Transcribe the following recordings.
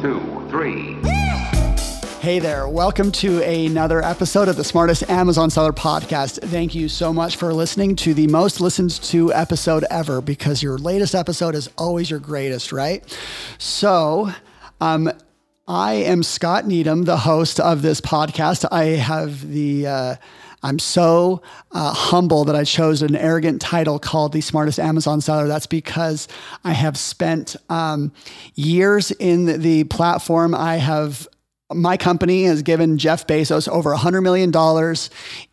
two, three. Hey there, welcome to another episode of the Smartest Amazon Seller Podcast. Thank you so much for listening to the most listened to episode ever because your latest episode is always your greatest, right? So, um, I am Scott Needham, the host of this podcast. I have the uh, I'm so uh, humble that I chose an arrogant title called the smartest Amazon seller. That's because I have spent um, years in the platform. I have my company has given Jeff Bezos over $100 million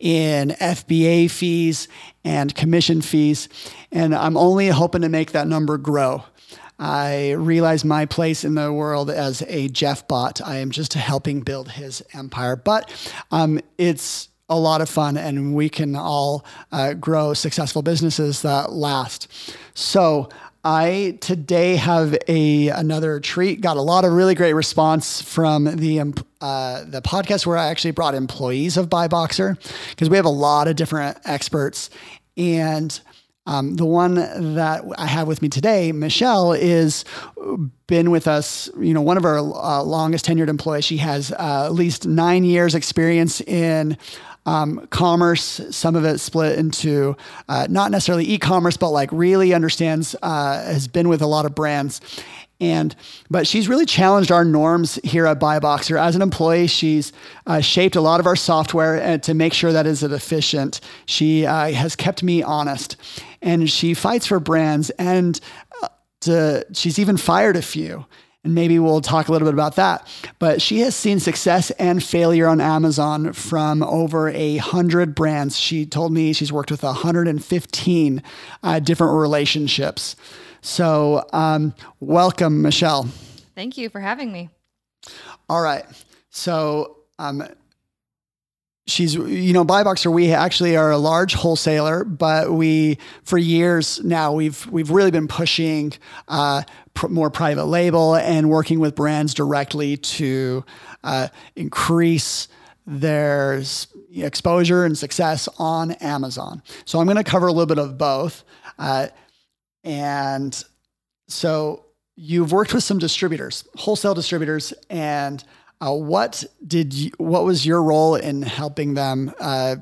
in FBA fees and commission fees. And I'm only hoping to make that number grow. I realize my place in the world as a Jeff bot. I am just helping build his empire. But um, it's a lot of fun and we can all uh, grow successful businesses that last. So, I today have a another treat. Got a lot of really great response from the uh, the podcast where I actually brought employees of BuyBoxer because we have a lot of different experts and. Um, the one that I have with me today, Michelle, is been with us. You know, one of our uh, longest tenured employees. She has uh, at least nine years experience in um, commerce. Some of it split into uh, not necessarily e-commerce, but like really understands, uh, has been with a lot of brands. And but she's really challenged our norms here at BuyBoxer. As an employee, she's uh, shaped a lot of our software uh, to make sure that is efficient. She uh, has kept me honest, and she fights for brands. And uh, to, she's even fired a few and maybe we'll talk a little bit about that. But she has seen success and failure on Amazon from over a hundred brands. She told me she's worked with 115 uh, different relationships. So, um, welcome, Michelle. Thank you for having me. All right. So, um, she's you know BuyBoxer we actually are a large wholesaler but we for years now we've we've really been pushing uh, pr- more private label and working with brands directly to uh, increase their exposure and success on Amazon. So I'm going to cover a little bit of both. Uh, and so you've worked with some distributors, wholesale distributors, and uh, what did you, what was your role in helping them uh,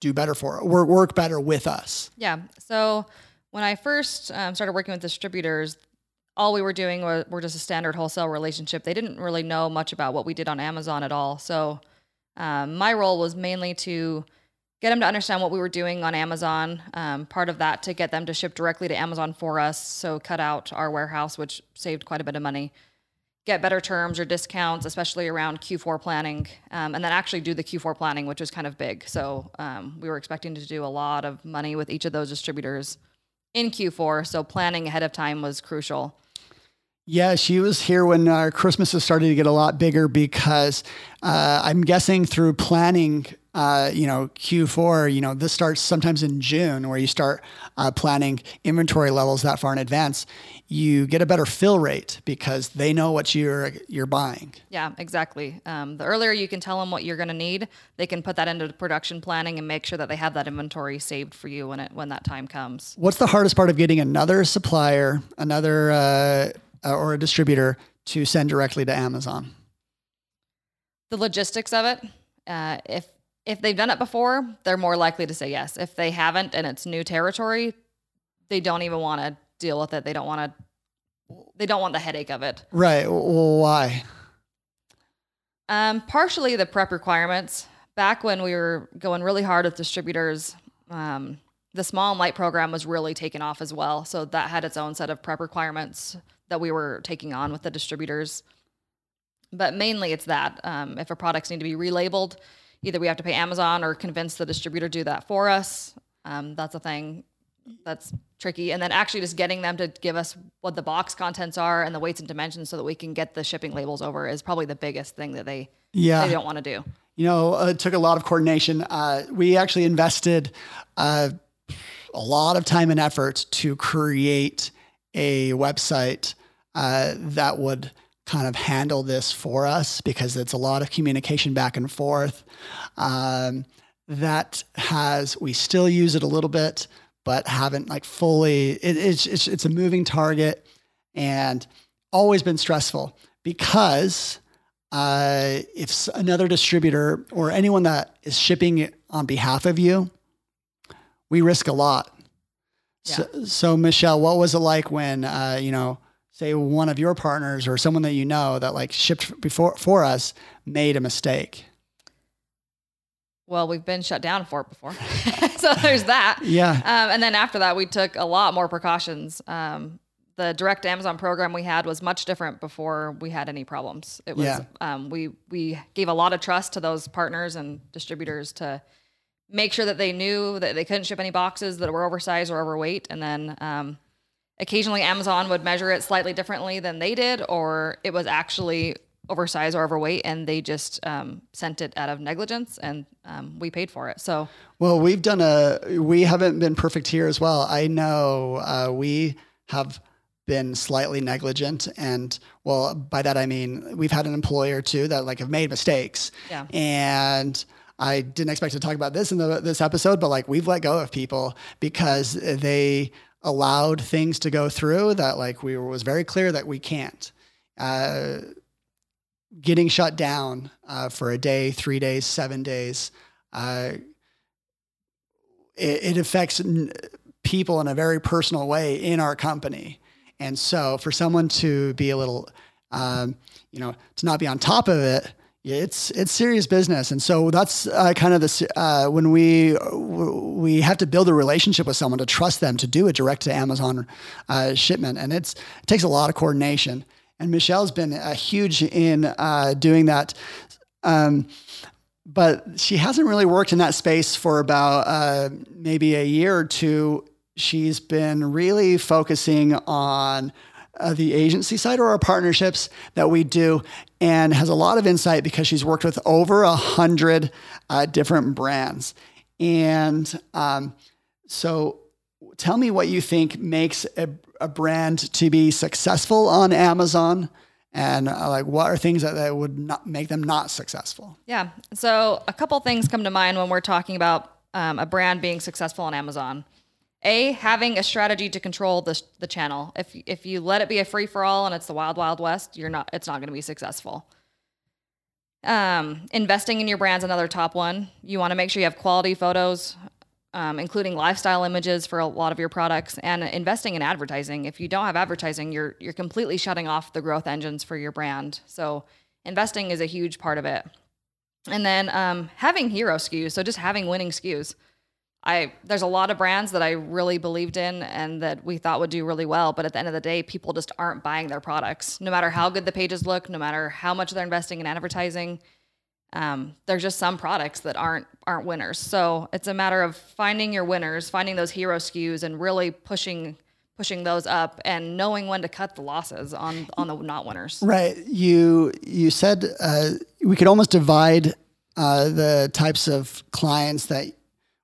do better for work, work better with us? Yeah. So when I first um, started working with distributors, all we were doing was we're just a standard wholesale relationship. They didn't really know much about what we did on Amazon at all. So um, my role was mainly to get them to understand what we were doing on Amazon. Um, part of that to get them to ship directly to Amazon for us. So cut out our warehouse, which saved quite a bit of money. Get better terms or discounts, especially around Q4 planning, um, and then actually do the Q4 planning, which was kind of big. So um, we were expecting to do a lot of money with each of those distributors in Q4. So planning ahead of time was crucial. Yeah, she was here when our Christmas is starting to get a lot bigger because uh, I'm guessing through planning, uh, you know, Q4, you know, this starts sometimes in June where you start uh, planning inventory levels that far in advance. You get a better fill rate because they know what you're you're buying. Yeah, exactly. Um, the earlier you can tell them what you're going to need, they can put that into production planning and make sure that they have that inventory saved for you when it when that time comes. What's the hardest part of getting another supplier, another uh, uh, or a distributor to send directly to Amazon? The logistics of it. Uh, if if they've done it before, they're more likely to say yes. If they haven't and it's new territory, they don't even want to deal with it. They don't want to. They don't want the headache of it. Right. Well, why? Um, partially the prep requirements. Back when we were going really hard with distributors, um, the small and light program was really taken off as well. So that had its own set of prep requirements that we were taking on with the distributors. But mainly it's that. Um, if a products need to be relabeled, either we have to pay Amazon or convince the distributor to do that for us. Um, that's a thing that's tricky. And then actually just getting them to give us what the box contents are and the weights and dimensions so that we can get the shipping labels over is probably the biggest thing that they yeah. they don't want to do. You know, uh, it took a lot of coordination. Uh, we actually invested uh, a lot of time and effort to create a website uh, that would kind of handle this for us because it's a lot of communication back and forth. Um, that has we still use it a little bit, but haven't like fully. It, it's, it's it's a moving target and always been stressful because uh, if another distributor or anyone that is shipping on behalf of you, we risk a lot. So, so Michelle, what was it like when uh, you know, say one of your partners or someone that you know that like shipped before for us made a mistake? Well, we've been shut down for it before. so there's that. Yeah. Um, and then after that, we took a lot more precautions. Um, the direct Amazon program we had was much different before we had any problems. It was Yeah. um, we we gave a lot of trust to those partners and distributors to make sure that they knew that they couldn't ship any boxes that were oversized or overweight, and then um, occasionally Amazon would measure it slightly differently than they did, or it was actually oversized or overweight, and they just um, sent it out of negligence, and um, we paid for it. So Well, we've done a. We haven't been perfect here as well. I know uh, we have been slightly negligent, and well, by that I mean we've had an employer or two that like have made mistakes. Yeah. And I didn't expect to talk about this in the, this episode, but like we've let go of people because they allowed things to go through that like we were, was very clear that we can't. Uh, getting shut down uh, for a day, three days, seven days. Uh, it, it affects n- people in a very personal way in our company. And so for someone to be a little, um, you know, to not be on top of it, it's it's serious business, and so that's uh, kind of the uh, when we we have to build a relationship with someone to trust them to do a direct to Amazon uh, shipment, and it's it takes a lot of coordination. And Michelle's been a huge in uh, doing that. Um, but she hasn't really worked in that space for about uh, maybe a year or two. She's been really focusing on uh, the agency side or our partnerships that we do, and has a lot of insight because she's worked with over a hundred uh, different brands. And um, so, tell me what you think makes a, a brand to be successful on Amazon and uh, like what are things that, that would not make them not successful Yeah. So a couple things come to mind when we're talking about um, a brand being successful on Amazon. A, having a strategy to control the, the channel. If, if you let it be a free for all and it's the wild, wild west, you're not, it's not going to be successful. Um, investing in your brand's another top one. You want to make sure you have quality photos, um, including lifestyle images for a lot of your products, and investing in advertising. If you don't have advertising, you're you're completely shutting off the growth engines for your brand. So investing is a huge part of it. And then um, having hero SKUs, so just having winning SKUs. I there's a lot of brands that I really believed in and that we thought would do really well, but at the end of the day, people just aren't buying their products. No matter how good the pages look, no matter how much they're investing in advertising, um, there's just some products that aren't aren't winners. So it's a matter of finding your winners, finding those hero SKUs, and really pushing pushing those up and knowing when to cut the losses on on the not winners. right you you said uh, we could almost divide uh, the types of clients that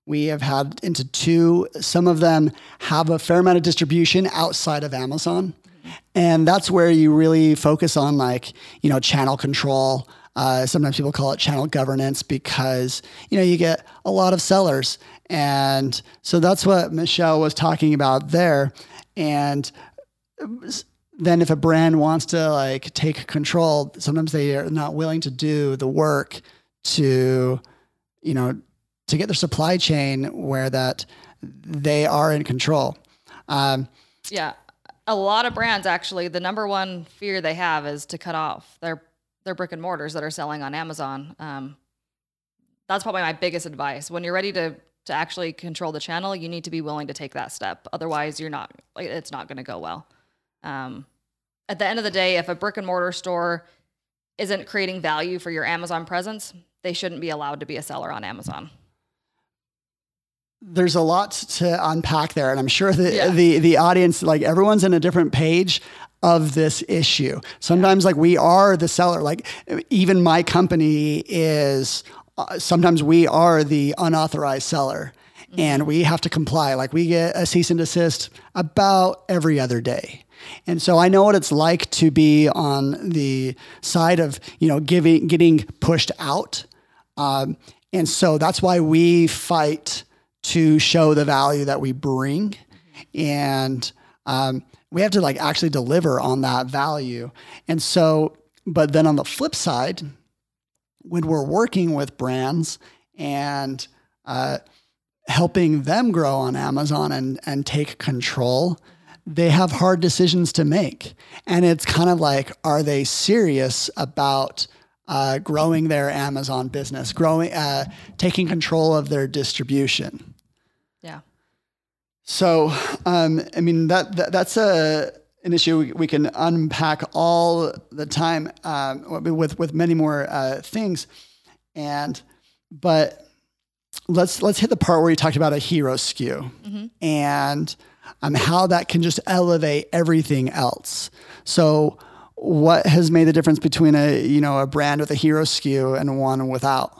we have had into two some of them have a fair amount of distribution outside of amazon. And that's where you really focus on like you know channel control. Uh, sometimes people call it channel governance because you know you get a lot of sellers. And so that's what michelle was talking about there. And then if a brand wants to like take control sometimes they are not willing to do the work to you know to get their supply chain where that they are in control um, Yeah. A lot of brands actually, the number one fear they have is to cut off their their brick and mortars that are selling on Amazon. Um, that's probably my biggest advice. When you're ready to to actually control the channel, you need to be willing to take that step. Otherwise, you're not it's not going to go well. Um, at the end of the day, if a brick and mortar store isn't creating value for your Amazon presence, they shouldn't be allowed to be a seller on Amazon. There's a lot to unpack there and i'm sure the, Yeah. the the audience like everyone's in a different page of this issue sometimes like we are the seller like even my company is uh, sometimes we are the unauthorized seller and we have to comply like we get a cease and desist about every other day and so I know what it's like to be on the side of, you know, giving, getting pushed out. Um, and so that's why we fight to show the value that we bring. And um, we have to like actually deliver on that value. And so but then on the flip side, when we're working with brands and uh, helping them grow on Amazon and, and take control, they have hard decisions to make. And it's kind of like, are they serious about uh, growing their Amazon business, growing, uh, taking control of their distribution? So, um, I mean, that, that that's a, an issue we, we, can unpack all the time um, with, with many more uh, things. And, but let's, let's hit the part where you talked about a hero SKU mm-hmm. and um, how that can just elevate everything else. So, what has made the difference between a you know a brand with a hero SKU and one without?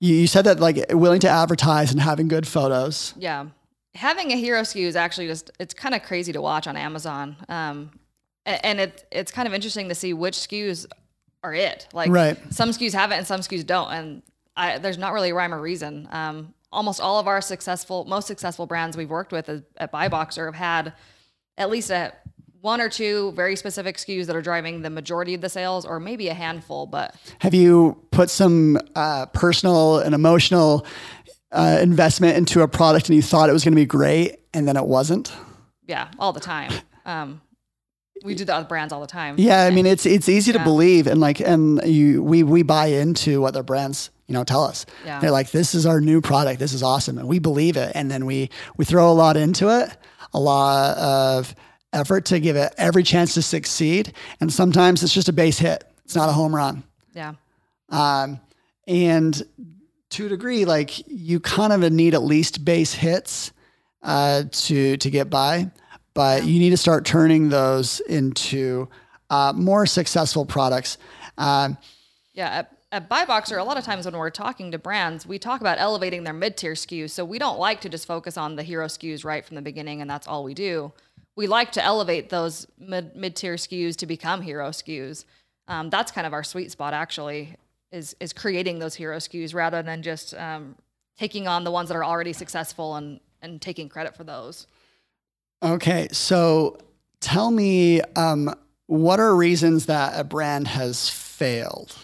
You, you said that like willing to advertise and having good photos. Yeah, having a hero SKU is actually just it's kind of crazy to watch on Amazon. Um, and it it's kind of interesting to see which SKUs are it. Like right. some SKUs have it and some SKUs don't, and I, there's not really a rhyme or reason. Um, almost all of our successful, most successful brands we've worked with at Buyboxer have had at least a one or two very specific SKUs that are driving the majority of the sales, or maybe a handful. But have you put some uh, personal and emotional uh, investment into a product and you thought it was going to be great and then it wasn't? Yeah, all the time. Um, we do that with brands all the time. Yeah, I mean it's it's easy yeah. to believe and like and you we we buy into what their brands you know tell us. Yeah. They're like this is our new product. This is awesome and we believe it and then we we throw a lot into it, a lot of effort to give it every chance to succeed and sometimes it's just a base hit. It's not a home run. Yeah. Um and to a degree like you kind of need at least base hits uh to to get by but you need to start turning those into uh, more successful products. Um, yeah. At, at Buyboxer, a lot of times when we're talking to brands, we talk about elevating their mid tier SKUs. So we don't like to just focus on the hero SKUs right from the beginning, and that's all we do. We like to elevate those mid tier SKUs to become hero SKUs. Um, that's kind of our sweet spot, actually, is is creating those hero SKUs rather than just um, taking on the ones that are already successful and and taking credit for those. Okay, so tell me, um, what are reasons that a brand has failed?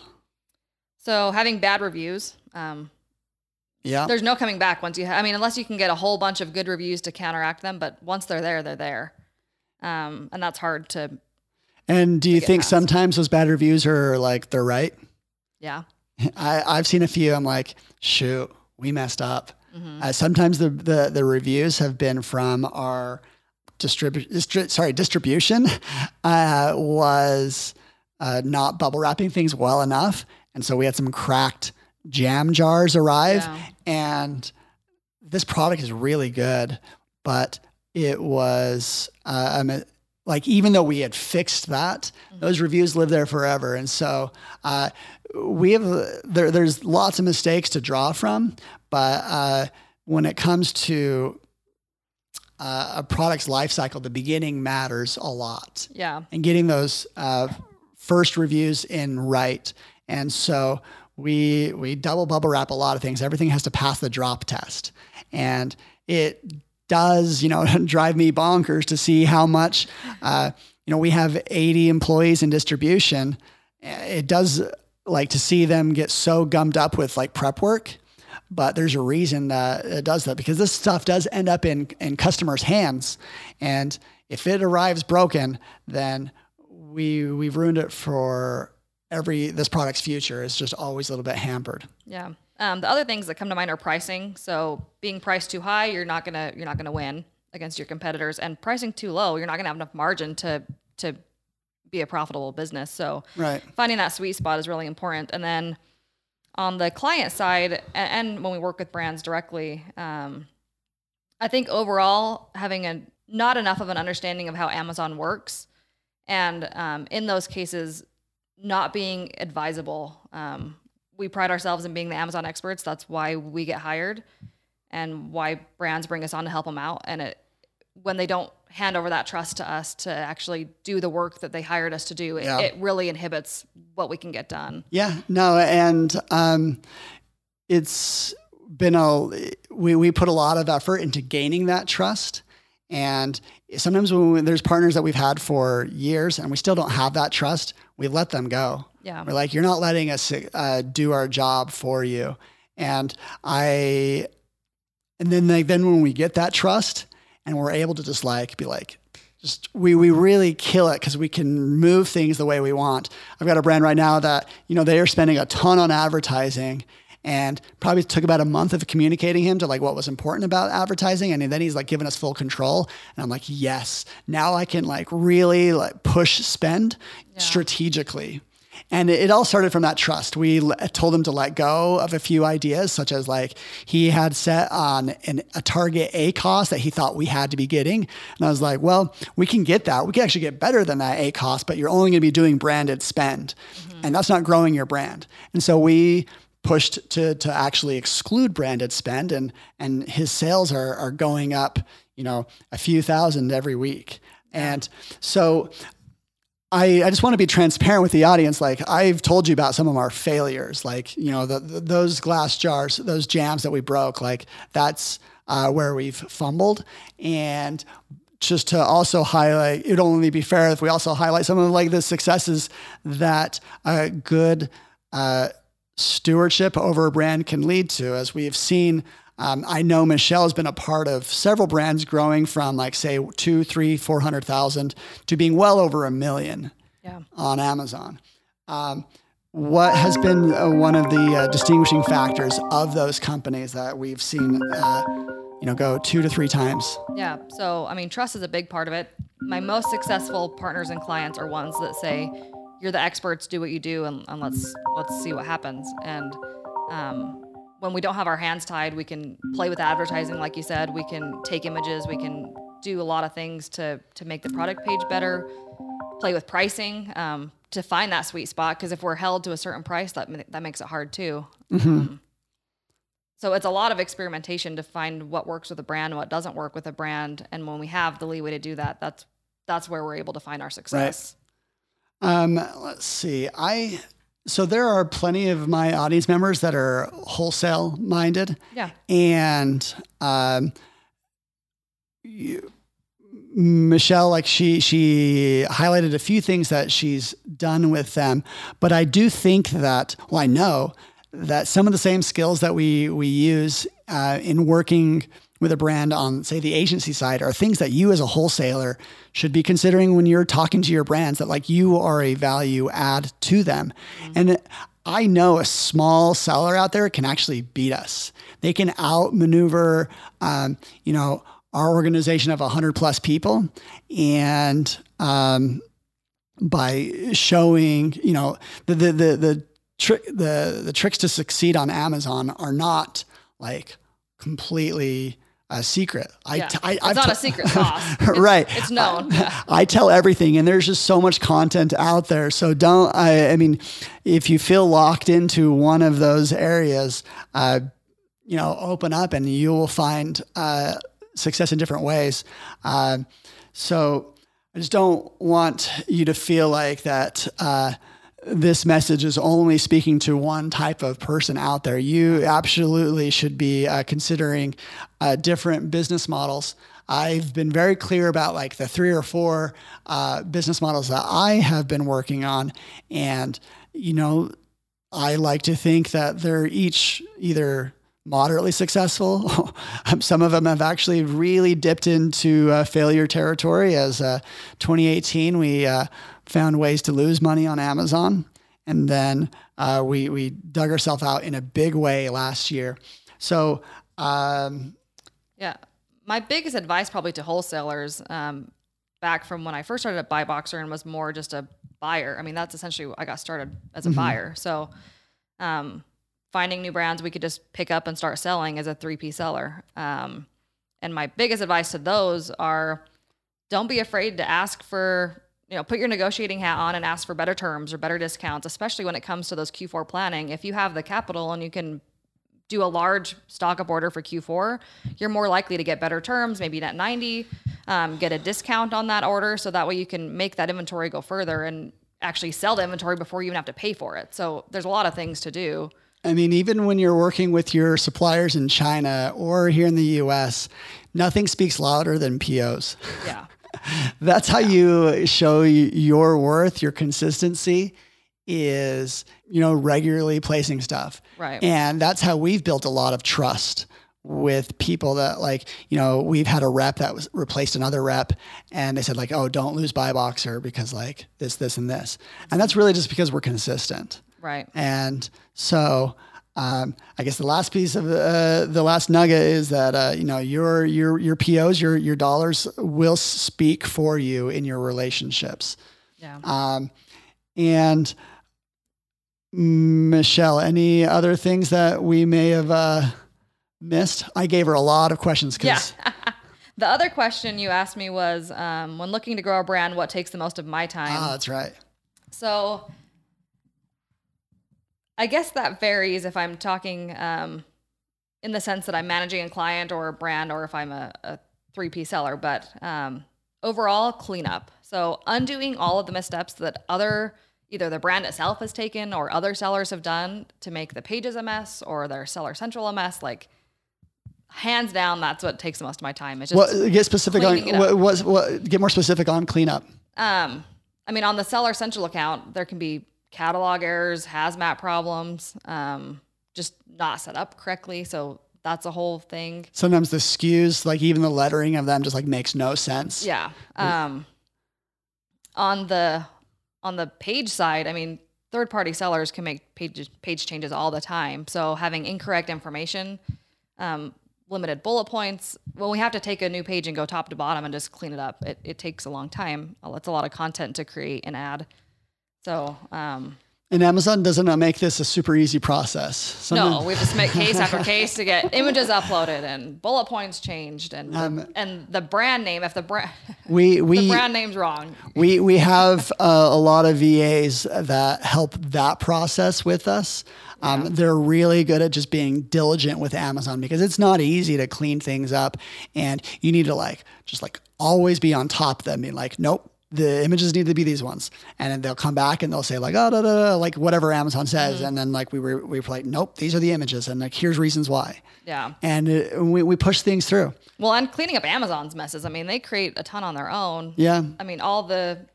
So having bad reviews. Um, yeah. There's no coming back once you. Ha- I mean, unless you can get a whole bunch of good reviews to counteract them, but once they're there, they're there, um, and that's hard to. And do you think past. sometimes those bad reviews are like they're right? Yeah. I I've seen a few. I'm like, shoot, we messed up. Mm-hmm. Uh, sometimes the, the the reviews have been from our distribu- distri- sorry, distribution uh, was uh, not bubble wrapping things well enough. And so we had some cracked jam jars arrive. Yeah. And this product is really good, but it was, uh, mean, like, even though we had fixed that, mm-hmm. those reviews live there forever. And so, uh, we have, there, there's lots of mistakes to draw from, but, uh, when it comes to uh, a product's life cycle, the beginning matters a lot. Yeah. And getting those uh, first reviews in right. And so we we double bubble wrap a lot of things. Everything has to pass the drop test. And it does, you know, drive me bonkers to see how much, uh, you know, we have 80 employees in distribution. It does like to see them get so gummed up with like prep work but there's a reason that it does that because this stuff does end up in, in customers' hands. And if it arrives broken, then we we've ruined it for every this product's future is just always a little bit hampered. Yeah. Um, the other things that come to mind are pricing. So being priced too high, you're not gonna you're not gonna win against your competitors, and pricing too low, you're not gonna have enough margin to to be a profitable business. So right. finding that sweet spot is really important. And then on the client side, and, when we work with brands directly, um, I think overall having a not enough of an understanding of how Amazon works, and um, in those cases, not being advisable. Um, we pride ourselves in being the Amazon experts. That's why we get hired, and why brands bring us on to help them out. And it, when they don't hand over that trust to us to actually do the work that they hired us to do, it, yeah. it really inhibits what we can get done. Yeah, no, and um, it's been a we we put a lot of effort into gaining that trust, And sometimes when we, there's partners that we've had for years and we still don't have that trust, we let them go. Yeah. We're like, you're not letting us uh, do our job for you. And I, and then like, then when we get that trust and we're able to just like be like, just we we really kill it because we can move things the way we want. I've got a brand right now that you know they are spending a ton on advertising and probably took about a month of communicating him to like what was important about advertising and then he's like giving us full control and i'm like yes now i can like really like push spend yeah. strategically and it, all started from that trust. We told him to let go of a few ideas, such as like he had set on an, a target ACoS that he thought we had to be getting. And I was like, well, we can get that. We can actually get better than that ACoS, but you're only going to be doing branded spend. Mm-hmm. And that's not growing your brand. And so we pushed to to actually exclude branded spend and and his sales are are going up, you know, a few thousand every week. And so I, I just want to be transparent with the audience. Like I've told you about some of our failures, like, you know, the, the, those glass jars, those jams that we broke, like that's uh, where we've fumbled. And just to also highlight, it'd only be fair if we also highlight some of like the successes that a good uh, stewardship over a brand can lead to, as we've seen um, I know Michelle has been a part of several brands growing from like say two, three, four hundred thousand to being well over a million yeah. on Amazon. Um, what has been uh, one of the uh, distinguishing factors of those companies that we've seen, uh, you know, go two to three times? Yeah. So I mean, trust is a big part of it. My most successful partners and clients are ones that say, "You're the experts. Do what you do, and, and let's let's see what happens." And um, when we don't have our hands tied, we can play with advertising, like you said. We can take images. We can do a lot of things to to make the product page better. Play with pricing um, to find that sweet spot. Because if we're held to a certain price, that that makes it hard too. Mm-hmm. Um, so it's a lot of experimentation to find what works with a brand and what doesn't work with a brand. And when we have the leeway to do that, that's that's where we're able to find our success. Right. Um, let's see. I so there are plenty of my audience members that are wholesale minded. Yeah. And um, you, Michelle, like she she highlighted a few things that she's done with them, but I do think that well, I know that some of the same skills that we we use uh, in working with a brand on, say, the agency side are things that you as a wholesaler should be considering when you're talking to your brands that like you are a value add to them. Mm-hmm. And I know a small seller out there can actually beat us. They can outmaneuver, um, you know, our organization of 100 plus people and um, by showing, you know, the, the, the, the, trick, the, the tricks to succeed on Amazon are not like completely a secret. I, yeah. I, it's I've not t- a secret sauce. It's, right. It's known. I, I, tell everything, and there's just so much content out there. So don't. I, I mean, if you feel locked into one of those areas, uh, you know, open up, and you will find uh, success in different ways. Uh, so I just don't want you to feel like that uh, this message is only speaking to one type of person out there. You absolutely should be uh, considering uh, different business models. I've been very clear about like the three or four uh, business models that I have been working on. And, you know, I like to think that they're each either moderately successful. Some of them have actually really dipped into uh, failure territory. As uh, 2018, we uh, found ways to lose money on Amazon. And then uh, we, we dug ourselves out in a big way last year. So, um, yeah, my biggest advice probably to wholesalers um, back from when I first started at BuyBoxer and was more just a buyer. I mean, that's essentially I got started as a mm-hmm. buyer. So, um, finding new brands we could just pick up and start selling as a 3P seller. Um, and my biggest advice to those are don't be afraid to ask for you know, put your negotiating hat on and ask for better terms or better discounts, especially when it comes to those Q4 planning. If you have the capital and you can do a large stock up order for Q4, you're more likely to get better terms, maybe net 90, um, get a discount on that order. So that way you can make that inventory go further and actually sell the inventory before you even have to pay for it. So there's a lot of things to do. I mean, even when you're working with your suppliers in China or here in the US, nothing speaks louder than POs. Yeah. That's how you show your worth, your consistency is, you know, regularly placing stuff. Right. And that's how we've built a lot of trust with people that like, you know, we've had a rep that was replaced another rep and they said like, oh, don't lose BuyBoxer because like this, this, and this. And that's really just because we're consistent. Right. And so um, I guess the last piece of uh, the last nugget is that uh, you know your your your POs, your your dollars will speak for you in your relationships. Yeah. Um, and Michelle, any other things that we may have uh, missed? I gave her a lot of questions. Yeah. the other question you asked me was um, when looking to grow a brand, what takes the most of my time? Ah, that's right. So I guess that varies if I'm talking um, in the sense that I'm managing a client or a brand or if I'm a, a 3P seller. But um, overall, cleanup. So undoing all of the missteps that other either the brand itself has taken or other sellers have done to make the pages a mess or their seller central a mess like hands down that's what takes the most of my time it's just What get specific on what, what, what get more specific on cleanup. um i mean on the seller central account there can be catalog errors hazmat problems um just not set up correctly so that's a whole thing Sometimes the SKUs, like even the lettering of them, just like makes no sense. Yeah. Um, on the on the page side, I mean, third party sellers can make page page changes all the time. So having incorrect information, um, limited bullet points, when we have to take a new page and go top to bottom and just clean it up, it, it takes a long time. It's a lot of content to create and add. So um, And Amazon doesn't make this a super easy process. Sometimes- no, we have to make case after case to get images uploaded and bullet points changed and Um, and the brand name if the brand we the brand name's wrong. we we have uh, a lot of VAs that help that process with us. Um, They're really good at just being diligent with Amazon because it's not easy to clean things up, and you need to like just like always be on top of them. Being like, nope, the images need to be these ones, and then they'll come back and they'll say like, oh, da, da, da, like whatever Amazon says, and then like we were we were like, nope, these are the images, and like here's reasons why, Yeah. and uh, we we push things through. Well, and cleaning up Amazon's messes. I mean, they create a ton on their own. Yeah, I mean, all the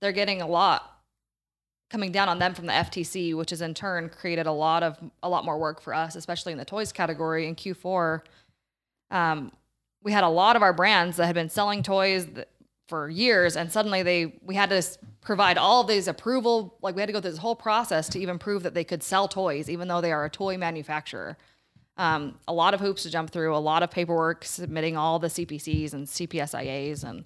they're getting a lot coming down on them from the FTC, which has in turn created a lot of a lot more work for us, especially in the toys category in Q4. Um, we had a lot of our brands that had been selling toys th- for years, and suddenly they we had to provide all these approval. Like we had to go through this whole process to even prove that they could sell toys, even though they are a toy manufacturer. Um, a lot of hoops to jump through, a lot of paperwork, submitting all the CPCs and CPSIAs, and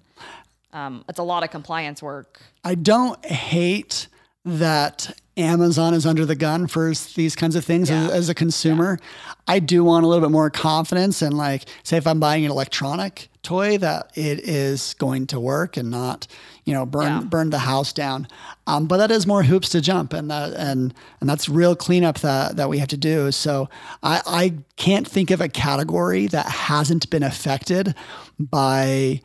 um, it's a lot of compliance work. I don't hate that Amazon is under the gun for these kinds of things as, Yeah. as a consumer. I do want a little bit more confidence and like say if I'm buying an electronic toy that it is going to work and not you know burn Yeah. burn the house down. Um, but that is more hoops to jump and that and and that's real cleanup that that we have to do. So I I can't think of a category that hasn't been affected by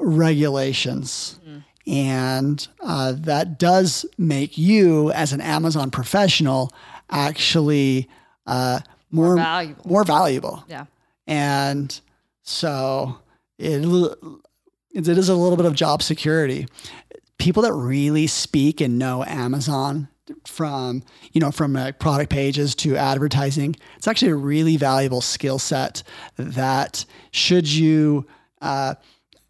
regulations. And uh, that does make you, as an Amazon professional, actually uh, more valuable. More valuable. Yeah. And so it, it is a little bit of job security. People that really speak and know Amazon from you know from uh, product pages to advertising it's actually a really valuable skill set that should you uh,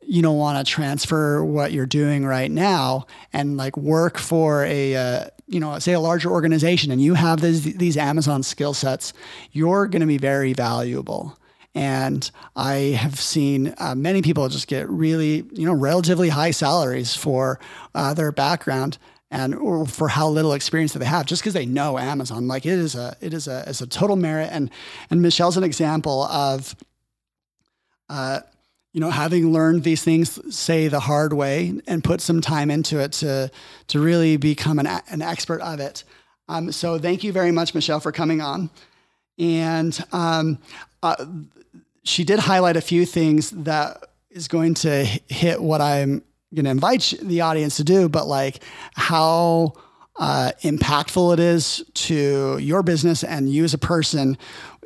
you don't want to transfer what you're doing right now and like work for a uh, you know say a larger organization and you have these these Amazon skill sets you're going to be very valuable. And I have seen uh, many people just get really you know relatively high salaries for uh, their background and or for how little experience that they have just because they know Amazon. Like it is a it is a it's a total merit. And and Michelle's an example of uh, you know, having learned these things, say the hard way, and put some time into it to to really become an, an expert of it. Um, so thank you very much, Michelle, for coming on. And um, uh, she did highlight a few things that is going to hit what I'm going to invite the audience to do, but like how uh, impactful it is to your business and you as a person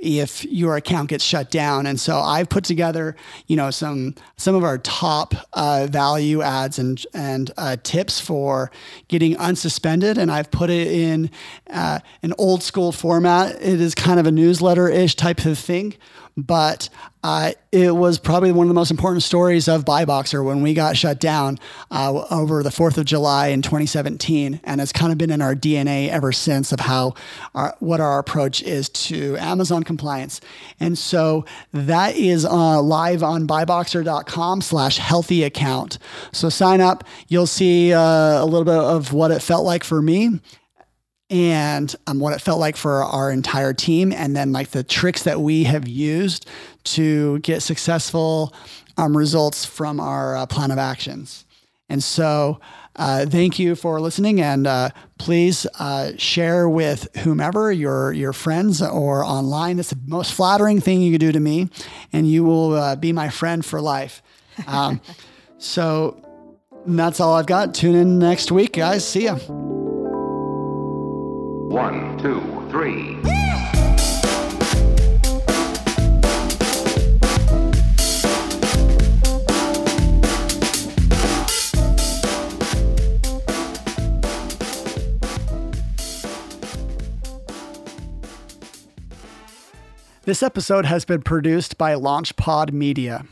if your account gets shut down. And so I've put together, you know, some some of our top uh, value adds and and uh, tips for getting unsuspended, and I've put it in uh, an old school format. It is kind of a newsletter ish type of thing but uh, it was probably one of the most important stories of BuyBoxer when we got shut down uh, over the 4th of July in 2017. And it's kind of been in our DNA ever since of how our, what our approach is to Amazon compliance. And so that is uh, live on buyboxer.com slash healthy account. So sign up. You'll see uh, a little bit of what it felt like for me and um, what it felt like for our entire team, and then like the tricks that we have used to get successful um, results from our uh, plan of actions. And so, uh, thank you for listening, and uh, please uh, share with whomever your your friends or online. It's the most flattering thing you can do to me, and you will uh, be my friend for life. Um, so that's all I've got. Tune in next week, guys. See ya. One, two, three. This episode has been produced by LaunchPod Media.